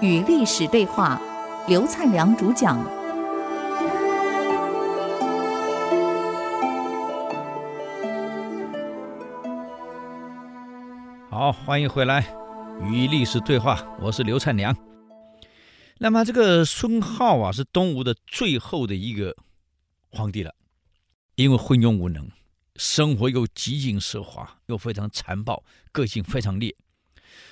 与历史对话，刘灿良主讲。好，欢迎回来，与历史对话，我是刘灿良。那么这个孙皓啊，是东吴的最后的一个皇帝了，因为昏庸无能。生活又极尽奢华，又非常残暴，个性非常烈，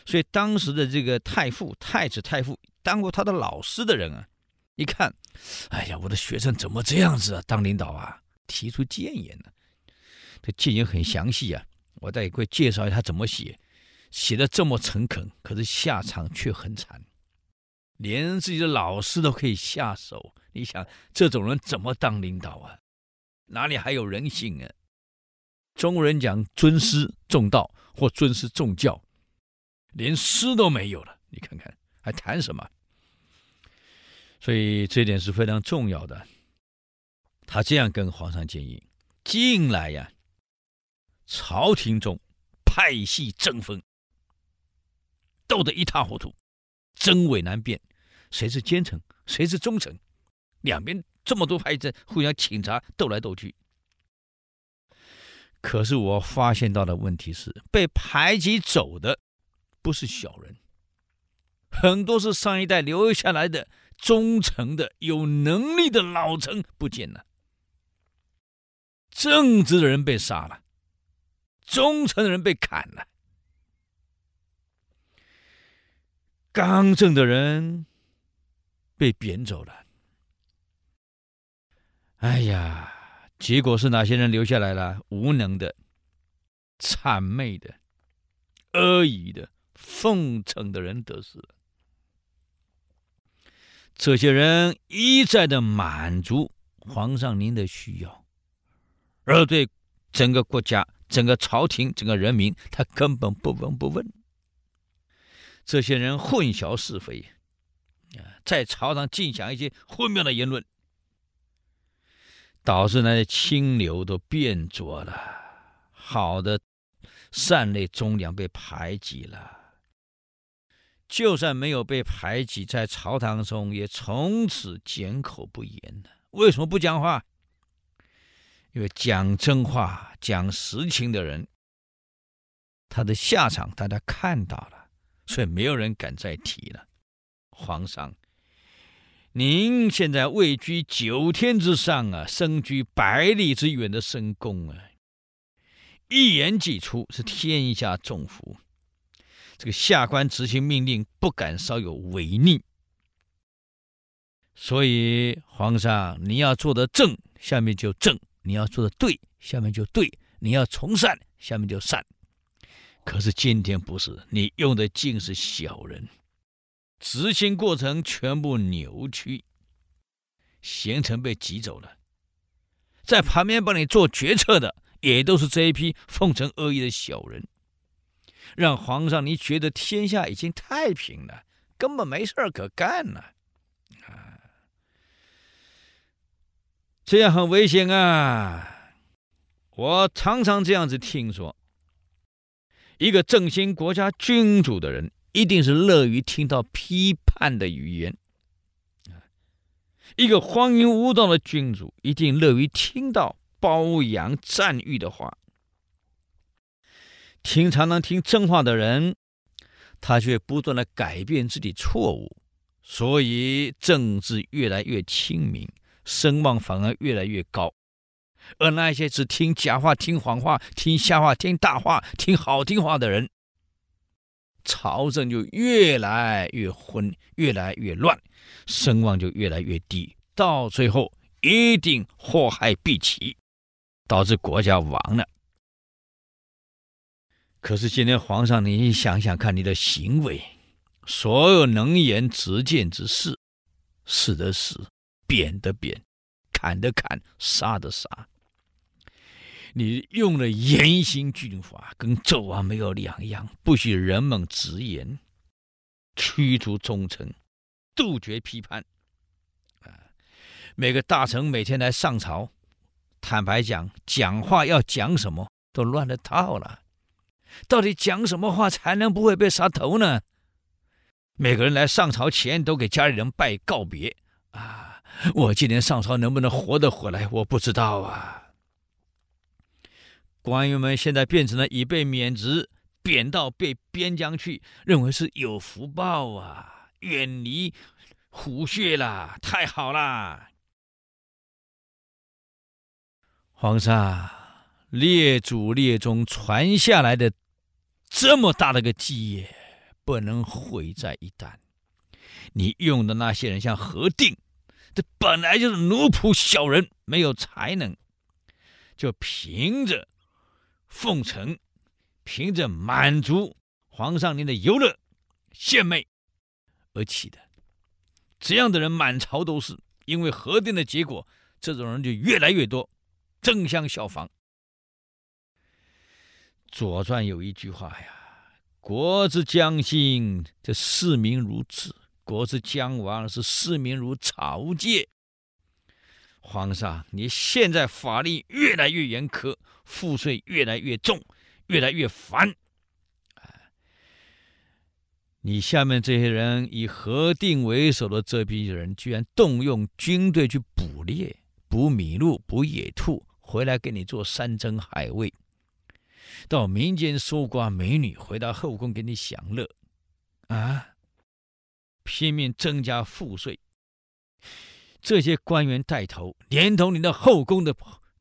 所以当时的这个太傅、太子太傅，当过他的老师的人啊，一看，哎呀，我的学生怎么这样子啊？当领导啊，提出谏言呢？这谏言很详细啊，我再给介绍一下他怎么写，写的这么诚恳，可是下场却很惨，连自己的老师都可以下手。你想，这种人怎么当领导啊？哪里还有人性啊？中国人讲尊师重道或尊师重教，连师都没有了，你看看还谈什么？所以这点是非常重要的。他这样跟皇上建议：近来呀，朝廷中派系争锋，斗得一塌糊涂，真伪难辨，谁是奸臣，谁是忠臣？两边这么多派系互相请茶，斗来斗去。可是我发现到的问题是，被排挤走的不是小人，很多是上一代留下来的忠诚的、有能力的老臣不见了，正直的人被杀了，忠诚的人被砍了，刚正的人被贬走了。哎呀！结果是哪些人留下来了？无能的、谄媚的、阿谀的、奉承的人得势了。这些人一再的满足皇上您的需要，而对整个国家、整个朝廷、整个人民，他根本不闻不问。这些人混淆是非，在朝堂尽讲一些混谬的言论。导致那些清流都变浊了，好的善类忠良被排挤了。就算没有被排挤，在朝堂中也从此缄口不言了。为什么不讲话？因为讲真话、讲实情的人，他的下场大家看到了，所以没有人敢再提了。皇上。您现在位居九天之上啊，身居百里之远的深宫啊，一言既出是天下众福。这个下官执行命令，不敢稍有违逆。所以皇上，你要做的正，下面就正；你要做的对，下面就对；你要从善，下面就善。可是今天不是，你用的尽是小人。执行过程全部扭曲，贤臣被挤走了，在旁边帮你做决策的也都是这一批奉承恶意的小人，让皇上你觉得天下已经太平了，根本没事可干了，啊，这样很危险啊！我常常这样子听说，一个振兴国家君主的人。一定是乐于听到批判的语言，一个荒淫无道的君主一定乐于听到褒扬赞誉的话。听常常听真话的人，他却不断的改变自己错误，所以政治越来越清明，声望反而越来越高。而那些只听假话、听谎话、听瞎话、听大话、听好听话的人，朝政就越来越昏，越来越乱，声望就越来越低，到最后一定祸害毕起，导致国家亡了。可是今天皇上，你想想看，你的行为，所有能言直谏之事，是的是，贬的贬，砍的砍，杀的杀。你用了严刑峻法，跟纣王没有两样。不许人们直言，驱逐忠臣，杜绝批判。啊，每个大臣每天来上朝，坦白讲，讲话要讲什么都乱了套了。到底讲什么话才能不会被杀头呢？每个人来上朝前都给家里人拜告别啊！我今年上朝能不能活得回来，我不知道啊。官员们现在变成了已被免职，贬到被边疆去，认为是有福报啊，远离虎穴了，太好了！皇上，列祖列宗传下来的这么大的个基业，不能毁在一旦。你用的那些人，像何定，这本来就是奴仆小人，没有才能，就凭着奉承。凭着满足皇上您的游乐献媚而起的，这样的人满朝都是。因为核定的结果，这种人就越来越多，争相效仿。《左传》有一句话呀：“国之将兴，这士民如子；国之将亡，是士民如草芥。”皇上，你现在法令越来越严苛，赋税越来越重。越来越烦，你下面这些人以何定为首的这批人，居然动用军队去捕猎、捕麋鹿、捕野兔，回来给你做山珍海味；到民间搜刮美女，回到后宫给你享乐，啊，拼命增加赋税。这些官员带头，连同你的后宫的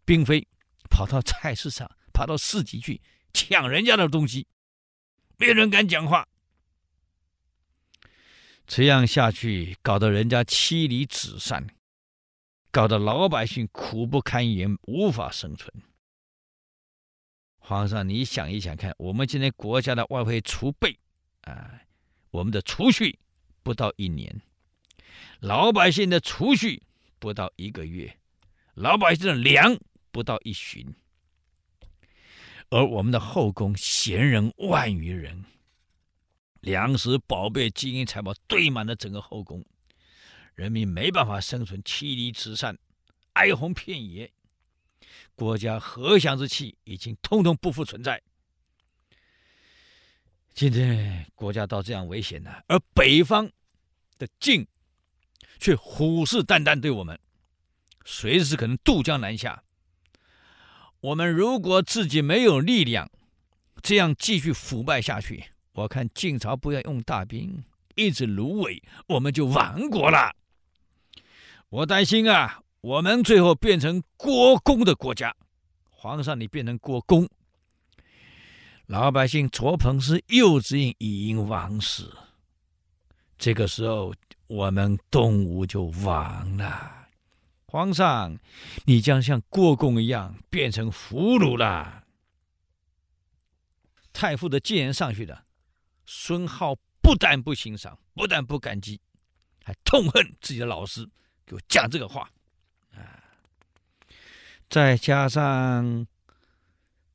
嫔妃，跑到菜市场，跑到市集去。抢人家的东西，没人敢讲话。这样下去，搞得人家妻离子散，搞得老百姓苦不堪言，无法生存。皇上，你想一想看，我们今天国家的外汇储备啊，我们的储蓄不到一年，老百姓的储蓄不到一个月，老百姓的粮不到一旬。而我们的后宫闲人万余人，粮食、宝贝、金银财宝堆满了整个后宫，人民没办法生存，妻离子散，哀鸿遍野，国家和祥之气已经通通不复存在。今天国家到这样危险了，而北方的晋却虎视眈眈对我们，随时可能渡江南下。我们如果自己没有力量，这样继续腐败下去，我看晋朝不要用大兵，一直芦苇，我们就亡国了。我担心啊，我们最后变成郭公的国家。皇上，你变成郭公，老百姓卓鹏是幼稚园已经亡死，这个时候我们东吴就亡了。皇上，你将像郭公一样变成俘虏了。太傅的谏言上去了，孙皓不但不欣赏，不但不感激，还痛恨自己的老师给我讲这个话啊！再加上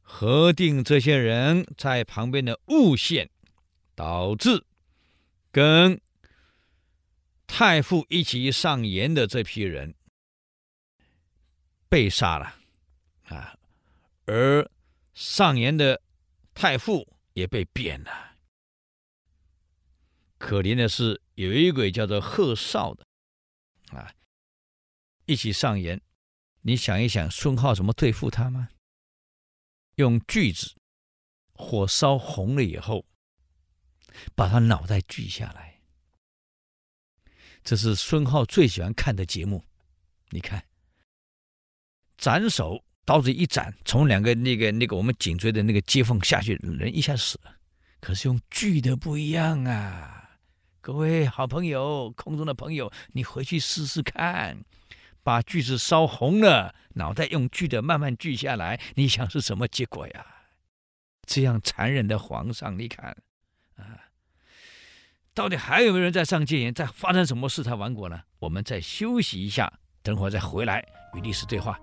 何定这些人在旁边的诬陷，导致跟太傅一起上言的这批人。被杀了，啊，而上言的太傅也被贬了。可怜的是，有一个叫做贺绍的，啊，一起上言。你想一想，孙皓怎么对付他吗？用锯子，火烧红了以后，把他脑袋锯下来。这是孙皓最喜欢看的节目，你看。斩首，刀子一斩，从两个那个那个我们颈椎的那个接缝下去，人一下死了。可是用锯的不一样啊！各位好朋友，空中的朋友，你回去试试看，把锯子烧红了，脑袋用锯的慢慢锯下来，你想是什么结果呀？这样残忍的皇上，你看啊，到底还有没有人在上戒严？在发生什么事才亡国呢？我们再休息一下，等会儿再回来与历史对话。